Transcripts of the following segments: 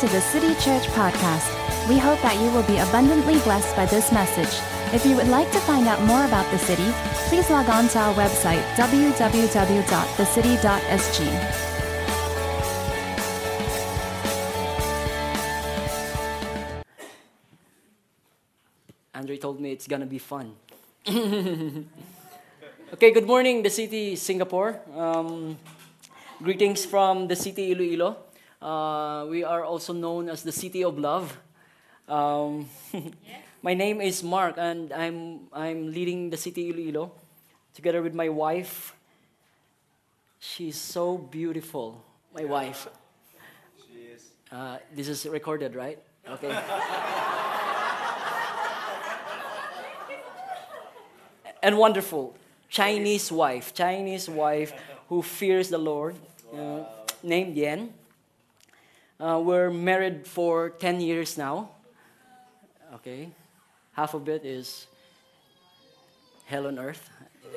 To the City Church Podcast. We hope that you will be abundantly blessed by this message. If you would like to find out more about the city, please log on to our website www.thecity.sg. Andre told me it's gonna be fun. okay, good morning, the city Singapore. Um, greetings from the city Iloilo. Uh, we are also known as the city of love. Um, my name is Mark, and I'm I'm leading the city Iloilo together with my wife. She's so beautiful, my wife. She is. Uh, this is recorded, right? Okay. and wonderful. Chinese wife, Chinese wife who fears the Lord, uh, named Yan. Uh, we're married for 10 years now. Okay. Half of it is hell on earth.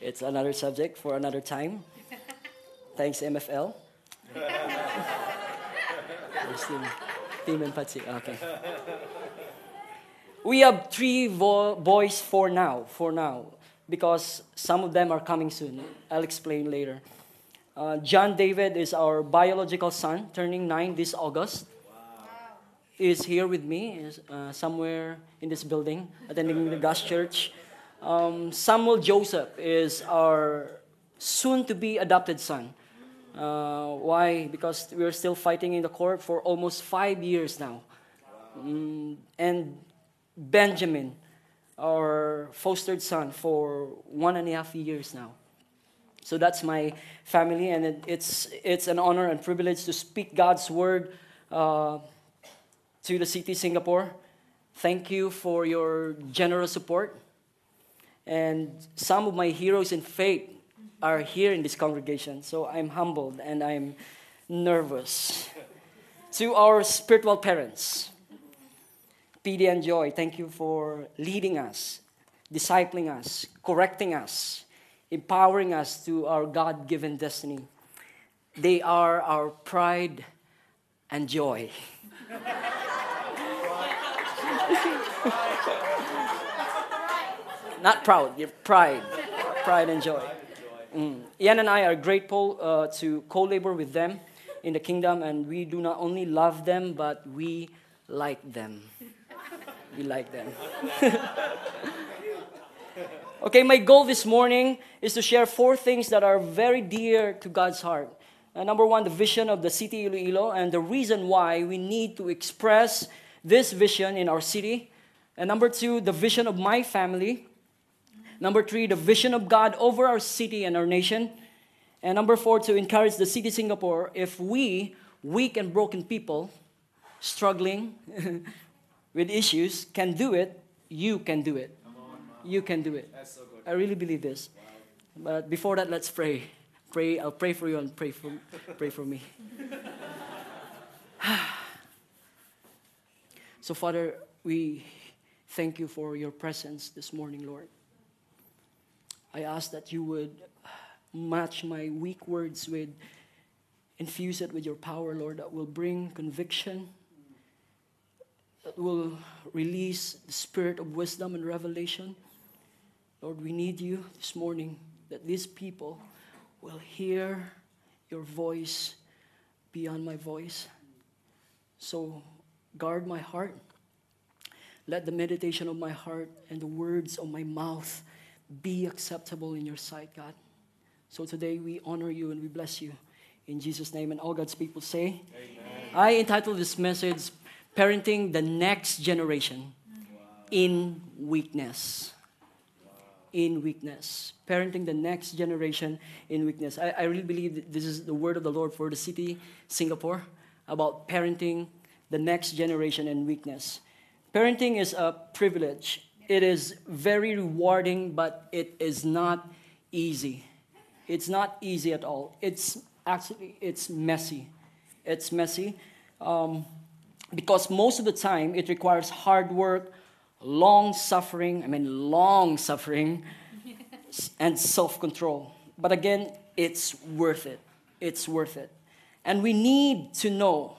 it's another subject for another time. Thanks, MFL. Team, team and Patsy. Okay. We have three vo- boys for now, for now, because some of them are coming soon. I'll explain later. Uh, John David is our biological son, turning nine this August. Is here with me, is uh, somewhere in this building, attending the Gas Church. Um, Samuel Joseph is our soon-to-be adopted son. Uh, why? Because we're still fighting in the court for almost five years now. Mm, and Benjamin, our fostered son, for one and a half years now. So that's my family, and it, it's, it's an honor and privilege to speak God's word uh, to the city Singapore. Thank you for your generous support. And some of my heroes in faith are here in this congregation, so I'm humbled and I'm nervous. to our spiritual parents, PD and Joy, thank you for leading us, discipling us, correcting us, empowering us to our God given destiny. They are our pride and joy. Not proud, you're pride. Pride and joy. Mm. Yan and I are grateful uh, to co labor with them in the kingdom, and we do not only love them, but we like them. We like them. okay, my goal this morning is to share four things that are very dear to God's heart. Uh, number one, the vision of the city Iloilo, and the reason why we need to express this vision in our city. And number two, the vision of my family. Number three, the vision of God over our city and our nation. And number four, to encourage the city Singapore if we, weak and broken people, struggling with issues, can do it, you can do it. You can do it. So. I really believe this. But before that, let's pray. Pray. I'll pray for you and pray for, pray for me. so, Father, we thank you for your presence this morning, Lord. I ask that you would match my weak words with, infuse it with your power, Lord, that will bring conviction, that will release the spirit of wisdom and revelation. Lord, we need you this morning that these people will hear your voice beyond my voice. So guard my heart. Let the meditation of my heart and the words of my mouth be acceptable in your sight, God. So today we honor you and we bless you in Jesus' name. And all God's people say, Amen. I entitled this message, Parenting the Next Generation in Weakness. In weakness. Parenting the next generation in weakness. I, I really believe this is the word of the Lord for the city, Singapore, about parenting the next generation in weakness. Parenting is a privilege it is very rewarding, but it is not easy. It's not easy at all. It's actually it's messy. It's messy um, because most of the time it requires hard work, long suffering. I mean, long suffering, and self-control. But again, it's worth it. It's worth it, and we need to know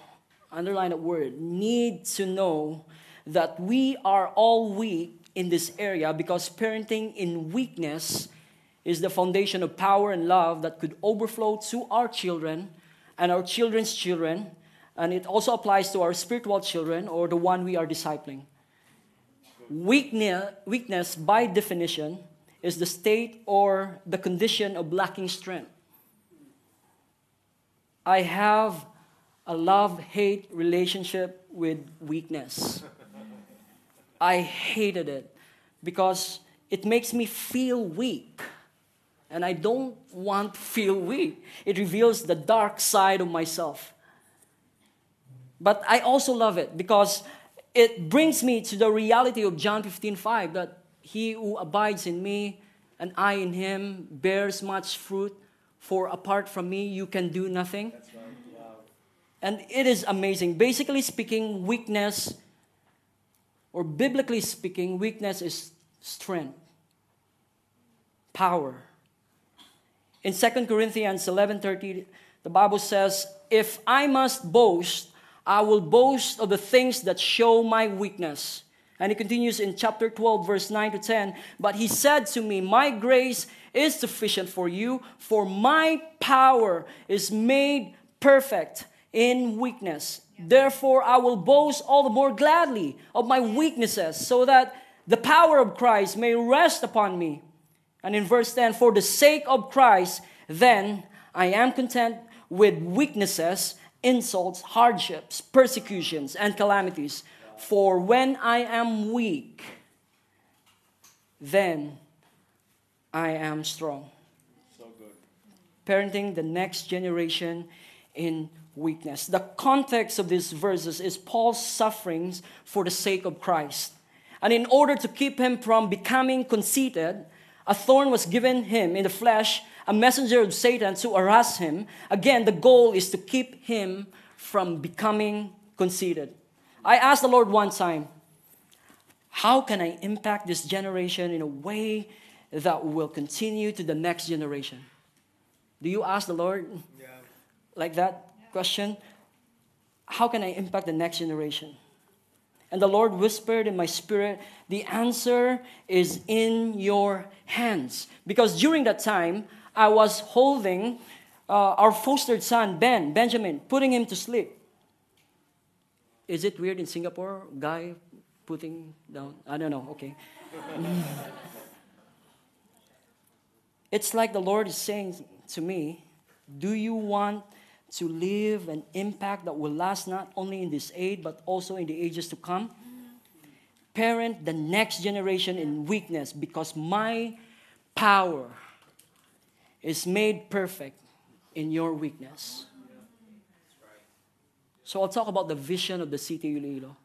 underline that word, need to know that we are all weak in this area because parenting in weakness is the foundation of power and love that could overflow to our children and our children's children. And it also applies to our spiritual children or the one we are discipling. Weakness, weakness, by definition, is the state or the condition of lacking strength. I have a love hate relationship with weakness. I hated it because it makes me feel weak. And I don't want to feel weak. It reveals the dark side of myself. But I also love it because it brings me to the reality of John 15 5 that he who abides in me and I in him bears much fruit, for apart from me, you can do nothing. Right. And it is amazing. Basically speaking, weakness, or biblically speaking, weakness is strength, power. In 2 Corinthians 11:30, the Bible says, "If I must boast, I will boast of the things that show my weakness." And he continues in chapter 12, verse 9 to 10. But he said to me, My grace is sufficient for you, for my power is made perfect in weakness. Therefore, I will boast all the more gladly of my weaknesses, so that the power of Christ may rest upon me. And in verse 10, for the sake of Christ, then I am content with weaknesses, insults, hardships, persecutions, and calamities. For when I am weak, then I am strong. So good. Parenting the next generation in weakness. The context of these verses is Paul's sufferings for the sake of Christ. And in order to keep him from becoming conceited, a thorn was given him in the flesh, a messenger of Satan to harass him. Again, the goal is to keep him from becoming conceited. I asked the Lord one time, how can I impact this generation in a way that will continue to the next generation? Do you ask the Lord yeah. like that yeah. question? How can I impact the next generation? And the Lord whispered in my spirit, The answer is in your hands. Because during that time, I was holding uh, our fostered son, Ben, Benjamin, putting him to sleep. Is it weird in Singapore, guy putting down? I don't know, okay. it's like the Lord is saying to me, Do you want to live an impact that will last not only in this age, but also in the ages to come? Parent the next generation in weakness because my power is made perfect in your weakness. So I'll talk about the vision of the city Iloilo.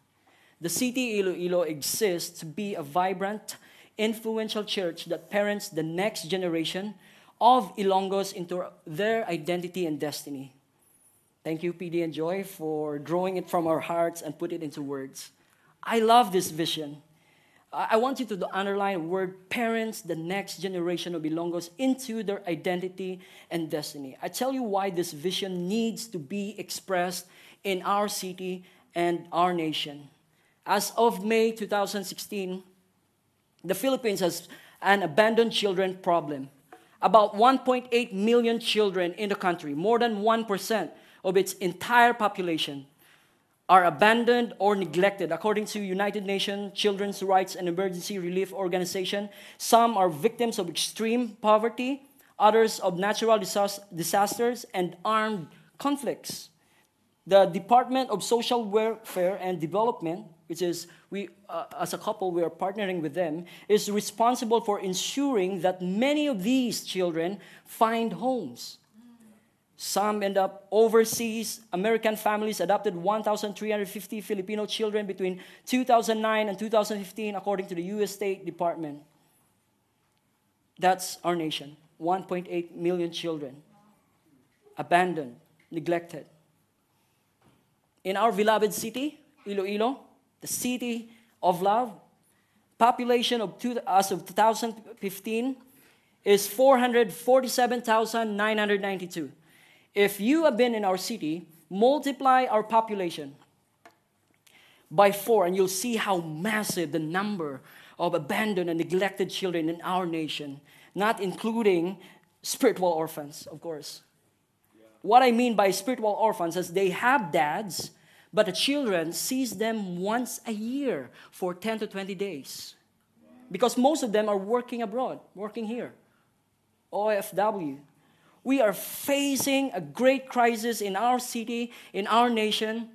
The city Iloilo exists to be a vibrant, influential church that parents the next generation of Ilongos into their identity and destiny. Thank you, PD and Joy, for drawing it from our hearts and put it into words. I love this vision. I want you to underline word parents, the next generation of Ilonggos, into their identity and destiny. I tell you why this vision needs to be expressed in our city and our nation. As of May 2016, the Philippines has an abandoned children problem. About 1.8 million children in the country, more than 1% of its entire population, are abandoned or neglected according to united nations children's rights and emergency relief organization some are victims of extreme poverty others of natural disasters and armed conflicts the Department of Social Welfare and Development, which is we uh, as a couple we are partnering with them, is responsible for ensuring that many of these children find homes. Some end up overseas. American families adopted 1,350 Filipino children between 2009 and 2015, according to the U.S. State Department. That's our nation 1.8 million children abandoned, neglected in our beloved city, Iloilo, the city of love, population of two, as of 2015 is 447,992. If you have been in our city, multiply our population by four, and you'll see how massive the number of abandoned and neglected children in our nation, not including spiritual orphans, of course. What I mean by spiritual orphans is they have dads, but the children sees them once a year for 10 to 20 days. Because most of them are working abroad, working here. OFW. We are facing a great crisis in our city, in our nation.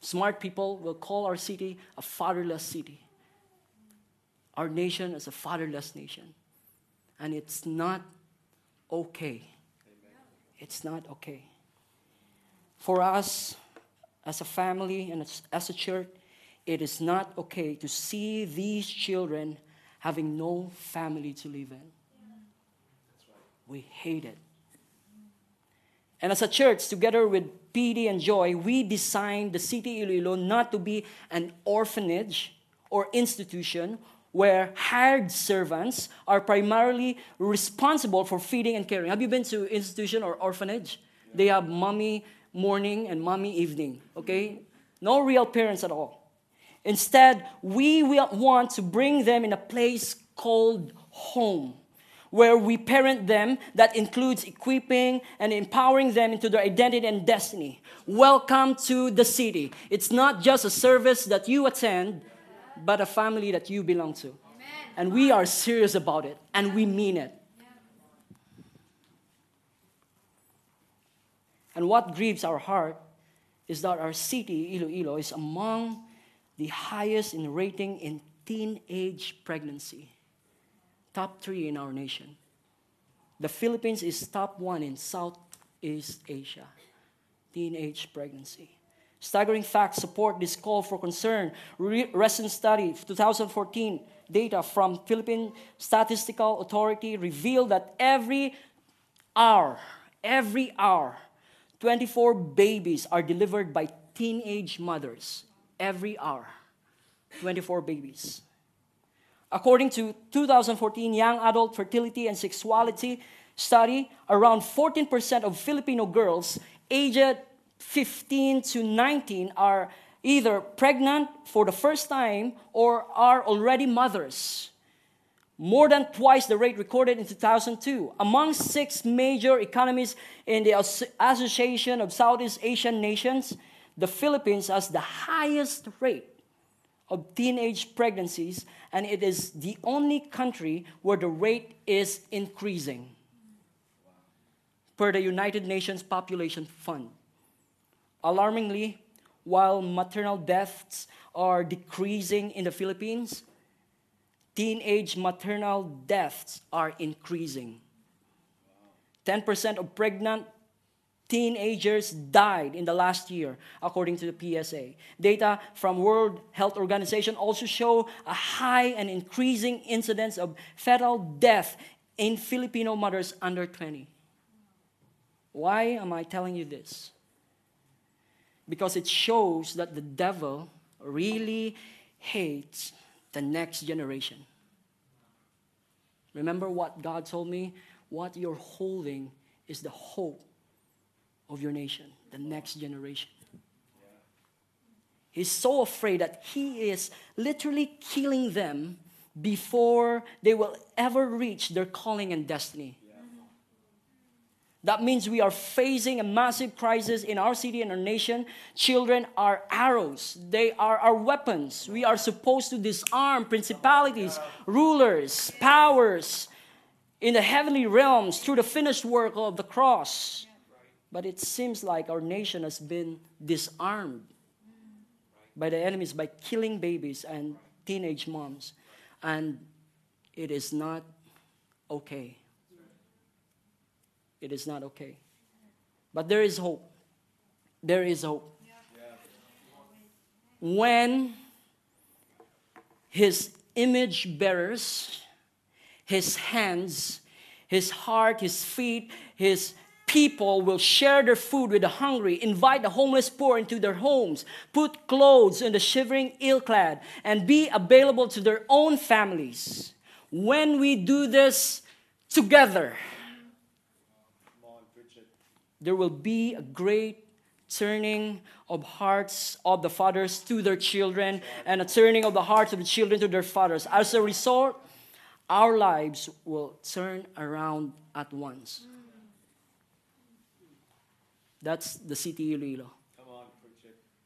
Smart people will call our city a fatherless city. Our nation is a fatherless nation. And it's not okay. It's not okay. For us, as a family and as a church, it is not okay to see these children having no family to live in. We hate it. And as a church, together with PD and Joy, we designed the city Iloilo not to be an orphanage or institution where hired servants are primarily responsible for feeding and caring. Have you been to institution or orphanage? They have mommy morning and mommy evening, okay? No real parents at all. Instead, we want to bring them in a place called home, where we parent them that includes equipping and empowering them into their identity and destiny. Welcome to the city. It's not just a service that you attend, but a family that you belong to. And we are serious about it, and we mean it. And what grieves our heart is that our city, Iloilo, is among the highest in rating in teenage pregnancy. Top three in our nation. The Philippines is top one in Southeast Asia. Teenage pregnancy. Staggering facts support this call for concern. recent study, 2014 data from Philippine Statistical Authority revealed that every hour, every hour, 24 babies are delivered by teenage mothers. Every hour, 24 babies. According to 2014 Young Adult Fertility and Sexuality study, around 14% of Filipino girls aged 15 to 19 are either pregnant for the first time or are already mothers. More than twice the rate recorded in 2002. Among six major economies in the Association of Southeast Asian Nations, the Philippines has the highest rate of teenage pregnancies, and it is the only country where the rate is increasing, per the United Nations Population Fund. Alarmingly, while maternal deaths are decreasing in the Philippines, teenage maternal deaths are increasing. 10% of pregnant teenagers died in the last year according to the PSA. Data from World Health Organization also show a high and increasing incidence of fetal death in Filipino mothers under 20. Why am I telling you this? because it shows that the devil really hates the next generation. Remember what God told me? What you're holding is the hope of your nation, the next generation. He's so afraid that he is literally killing them before they will ever reach their calling and destiny. That means we are facing a massive crisis in our city and our nation. Children are arrows, they are our weapons. We are supposed to disarm principalities, rulers, powers in the heavenly realms through the finished work of the cross. But it seems like our nation has been disarmed by the enemies by killing babies and teenage moms. And it is not okay. It is not okay. But there is hope. There is hope. When his image bearers, his hands, his heart, his feet, his people will share their food with the hungry, invite the homeless poor into their homes, put clothes on the shivering ill clad, and be available to their own families. When we do this together, there will be a great turning of hearts of the fathers to their children and a turning of the hearts of the children to their fathers. As a result, our lives will turn around at once. That's the city Iloilo.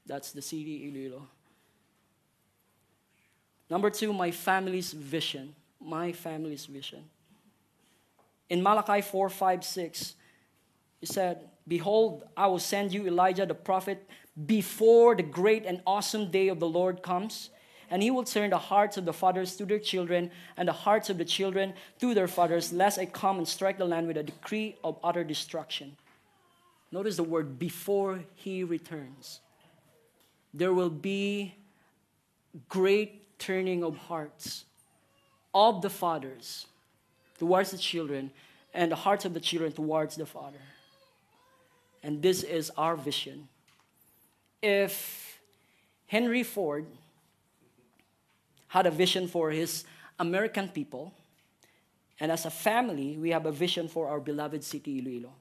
That's the city Iloilo. Number two, my family's vision. My family's vision. In Malachi 4 5 6, he said, Behold, I will send you Elijah the prophet before the great and awesome day of the Lord comes. And he will turn the hearts of the fathers to their children, and the hearts of the children to their fathers, lest I come and strike the land with a decree of utter destruction. Notice the word before he returns. There will be great turning of hearts of the fathers towards the children, and the hearts of the children towards the father. And this is our vision. If Henry Ford had a vision for his American people, and as a family, we have a vision for our beloved city, Iloilo.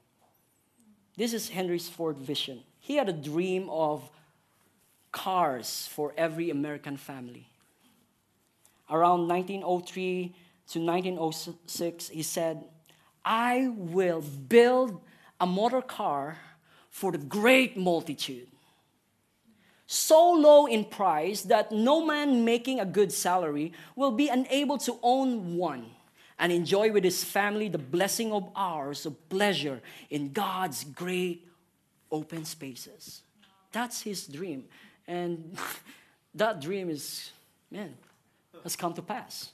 This is Henry Ford's vision. He had a dream of cars for every American family. Around 1903 to 1906, he said, I will build a motor car for the great multitude so low in price that no man making a good salary will be unable to own one and enjoy with his family the blessing of hours of pleasure in God's great open spaces. That's his dream. And that dream is, man, has come to pass.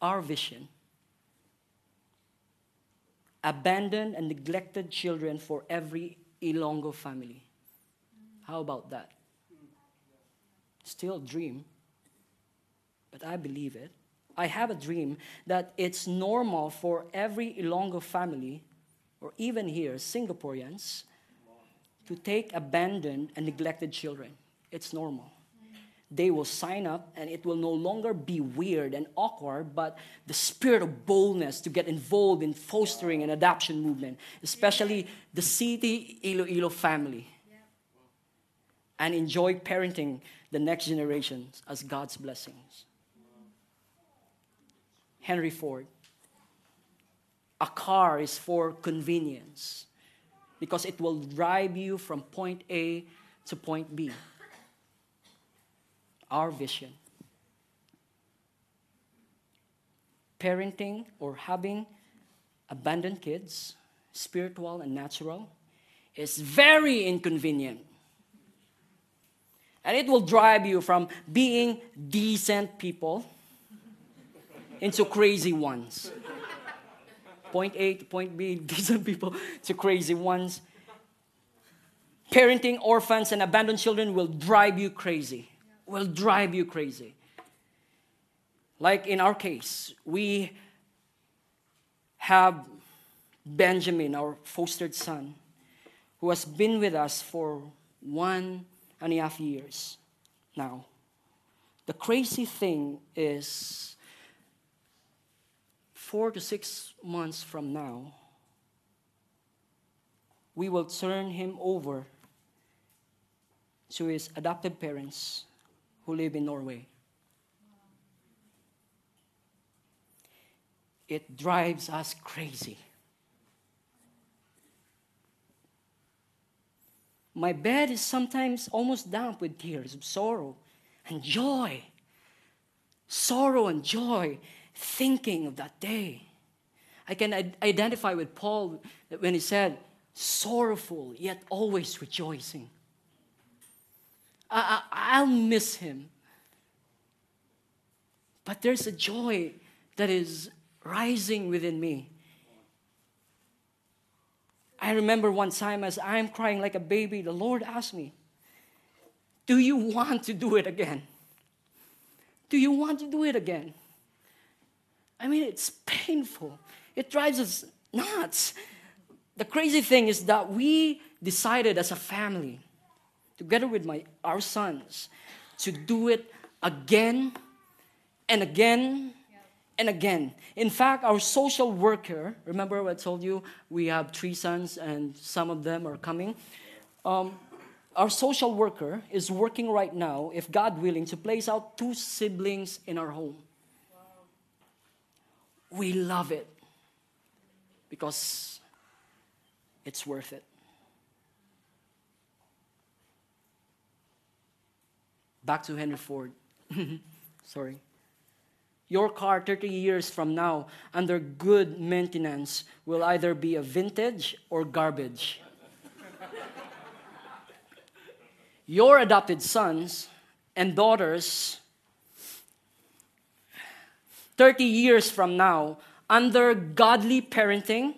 Our vision abandoned and neglected children for every Ilongo family. How about that? Still dream, but I believe it. I have a dream that it's normal for every Ilongo family, or even here, Singaporeans, to take abandoned and neglected children. It's normal they will sign up and it will no longer be weird and awkward, but the spirit of boldness to get involved in fostering an adoption movement, especially the city Iloilo family, and enjoy parenting the next generations as God's blessings. Henry Ford. A car is for convenience because it will drive you from point A to point B our vision. Parenting or having abandoned kids, spiritual and natural, is very inconvenient. And it will drive you from being decent people into crazy ones. Point A to point B, decent people to crazy ones. Parenting orphans and abandoned children will drive you crazy will drive you crazy. Like in our case, we have Benjamin, our fostered son, who has been with us for one and a half years now. The crazy thing is, four to six months from now, we will turn him over to his adopted parents who live in Norway. It drives us crazy. My bed is sometimes almost damp with tears of sorrow and joy. Sorrow and joy, thinking of that day. I can identify with Paul when he said, sorrowful, yet always rejoicing. I, I, will miss him. But there's a joy that is rising within me. I remember one time as I'm crying like a baby, the Lord asked me, Do you want to do it again? Do you want to do it again? I mean, it's painful. It drives us nuts. The crazy thing is that we decided as a family together with my, our sons, to do it again and again and again. In fact, our social worker, remember I told you we have three sons and some of them are coming. Um, our social worker is working right now, if God willing, to place out two siblings in our home. We love it because it's worth it. Back to Henry Ford. Sorry. Your car 30 years from now, under good maintenance, will either be a vintage or garbage. Your adopted sons and daughters, 30 years from now, under godly parenting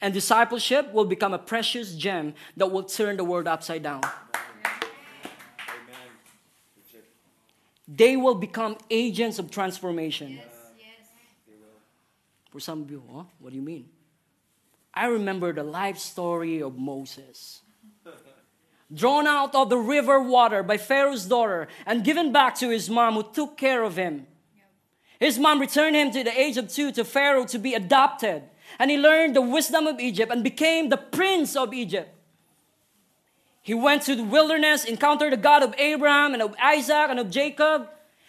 and discipleship, will become a precious gem that will turn the world upside down. Amen. they will become agents of transformation. Yes. Yes. For some of you, huh? what do you mean? I remember the life story of Moses. Drawn out of the river water by Pharaoh's daughter and given back to his mom who took care of him. His mom returned him to the age of two to Pharaoh to be adopted. And he learned the wisdom of Egypt and became the prince of Egypt. He went to the wilderness, encountered the God of Abraham and of Isaac and of Jacob,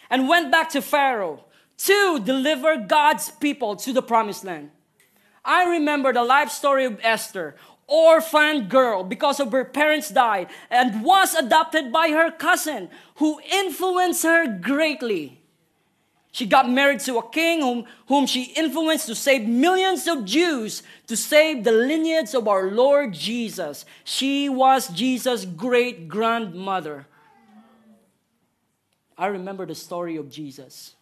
and went back to Pharaoh to deliver God's people to the promised land. I remember the life story of Esther, orphan girl because of her parents died and was adopted by her cousin who influenced her greatly. She got married to a king whom, whom she influenced to save millions of Jews, to save the lineage of our Lord Jesus. She was Jesus' great grandmother. I remember the story of Jesus.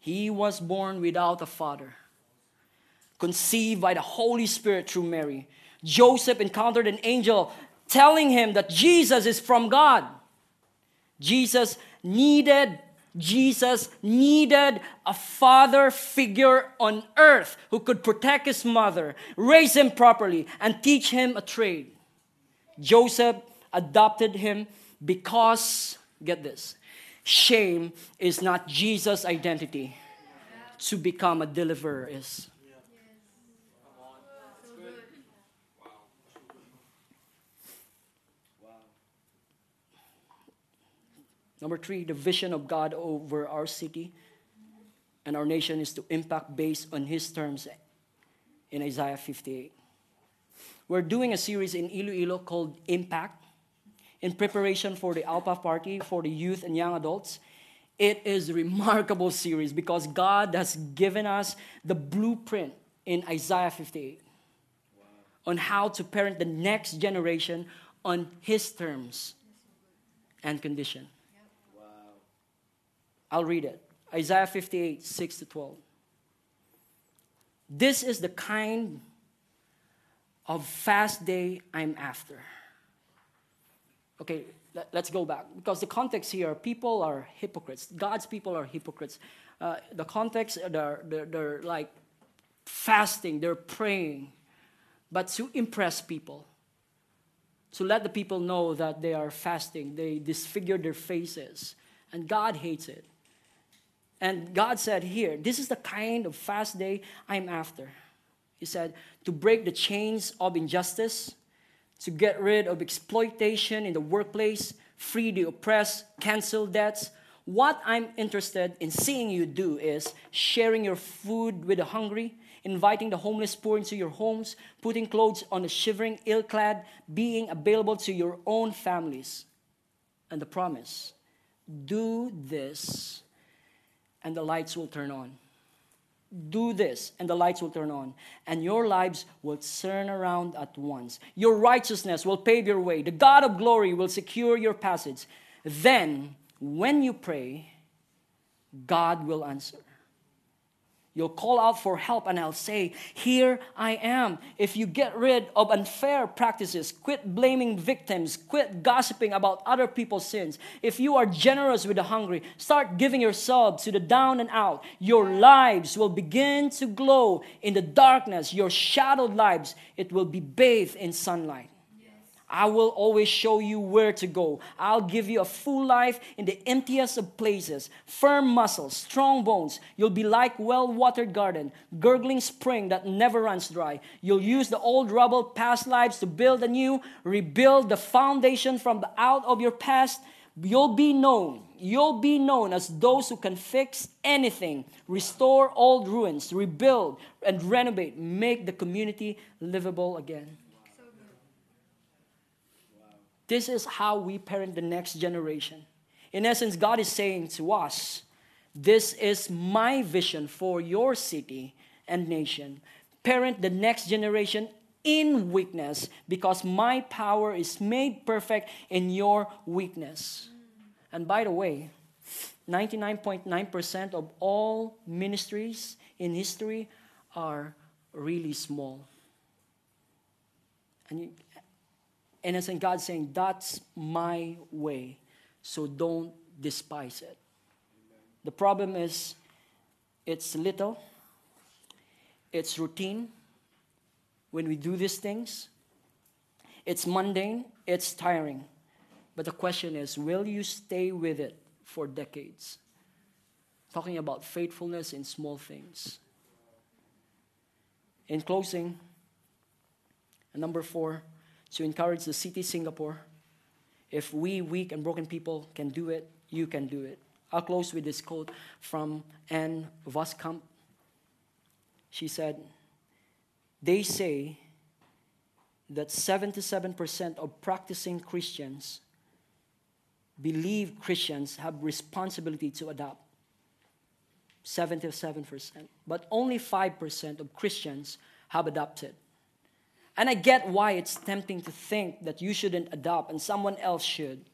He was born without a father, conceived by the Holy Spirit through Mary. Joseph encountered an angel telling him that Jesus is from God. Jesus needed Jesus needed a father figure on earth who could protect his mother, raise him properly, and teach him a trade. Joseph adopted him because, get this, shame is not Jesus' identity. To become a deliverer is. Number three, the vision of God over our city and our nation is to impact based on His terms in Isaiah 58. We're doing a series in Iloilo called Impact in preparation for the Alpha Party for the youth and young adults. It is a remarkable series because God has given us the blueprint in Isaiah 58 wow. on how to parent the next generation on His terms and condition. I'll read it Isaiah 58, 6 to 12. This is the kind of fast day I'm after. Okay, let, us go back because the context here people are hypocrites. God's people are hypocrites. Uh, the context, they're, they're, they're like fasting, they're praying, but to impress people, to let the people know that they are fasting, they disfigure their faces, and God hates it. And God said, Here, this is the kind of fast day I'm after. He said, To break the chains of injustice, to get rid of exploitation in the workplace, free the oppressed, cancel debts. What I'm interested in seeing you do is sharing your food with the hungry, inviting the homeless poor into your homes, putting clothes on the shivering, ill clad, being available to your own families. And the promise do this and the lights will turn on. Do this, and the lights will turn on, and your lives will turn around at once. Your righteousness will pave your way. The God of glory will secure your passage. Then, when you pray, God will answer. You'll call out for help, and I'll say, Here I am. If you get rid of unfair practices, quit blaming victims, quit gossiping about other people's sins, if you are generous with the hungry, start giving yourselves to the down and out, your lives will begin to glow in the darkness, your shadowed lives, it will be bathed in sunlight. I will always show you where to go. I'll give you a full life in the emptiest of places, firm muscles, strong bones. You'll be like well watered garden, gurgling spring that never runs dry. You'll use the old rubble past lives to build anew, rebuild the foundation from the out of your past. You'll be known. You'll be known as those who can fix anything, restore old ruins, rebuild and renovate, make the community livable again. This is how we parent the next generation. In essence, God is saying to us, This is my vision for your city and nation. Parent the next generation in weakness because my power is made perfect in your weakness. And by the way, 99.9% of all ministries in history are really small. And you, and it's in God saying, That's my way, so don't despise it. The problem is, it's little, it's routine when we do these things, it's mundane, it's tiring. But the question is, will you stay with it for decades? Talking about faithfulness in small things. In closing, number four, to encourage the city Singapore. If we, weak and broken people, can do it, you can do it. I'll close with this quote from Ann Voskamp. She said, They say that 77% of practicing Christians believe Christians have responsibility to adopt. 77%. But only 5% of Christians have adopted. And I get why it's tempting to think that you shouldn't adopt and someone else should.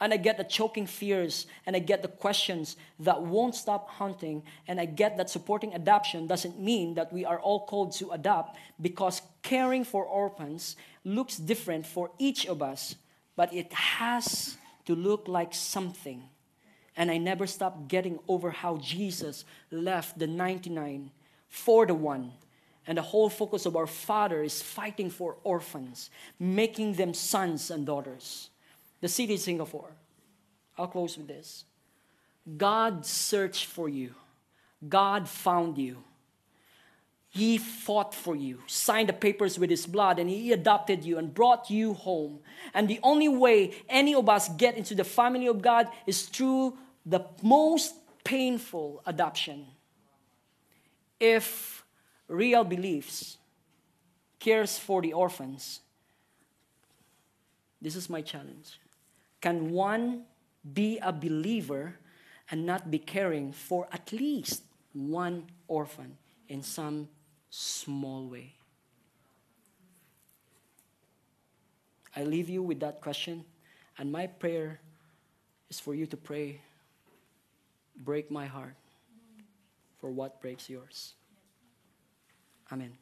And I get the choking fears and I get the questions that won't stop hunting. And I get that supporting adoption doesn't mean that we are all called to adopt because caring for orphans looks different for each of us, but it has to look like something. And I never stop getting over how Jesus left the 99 for the one and the whole focus of our Father is fighting for orphans, making them sons and daughters. The city of Singapore. I'll close with this. God searched for you, God found you. He fought for you, signed the papers with his blood, and he adopted you and brought you home. And the only way any of us get into the family of God is through the most painful adoption. If real beliefs, cares for the orphans. This is my challenge. Can one be a believer and not be caring for at least one orphan in some small way? I leave you with that question, and my prayer is for you to pray, break my heart for what breaks yours. Amen.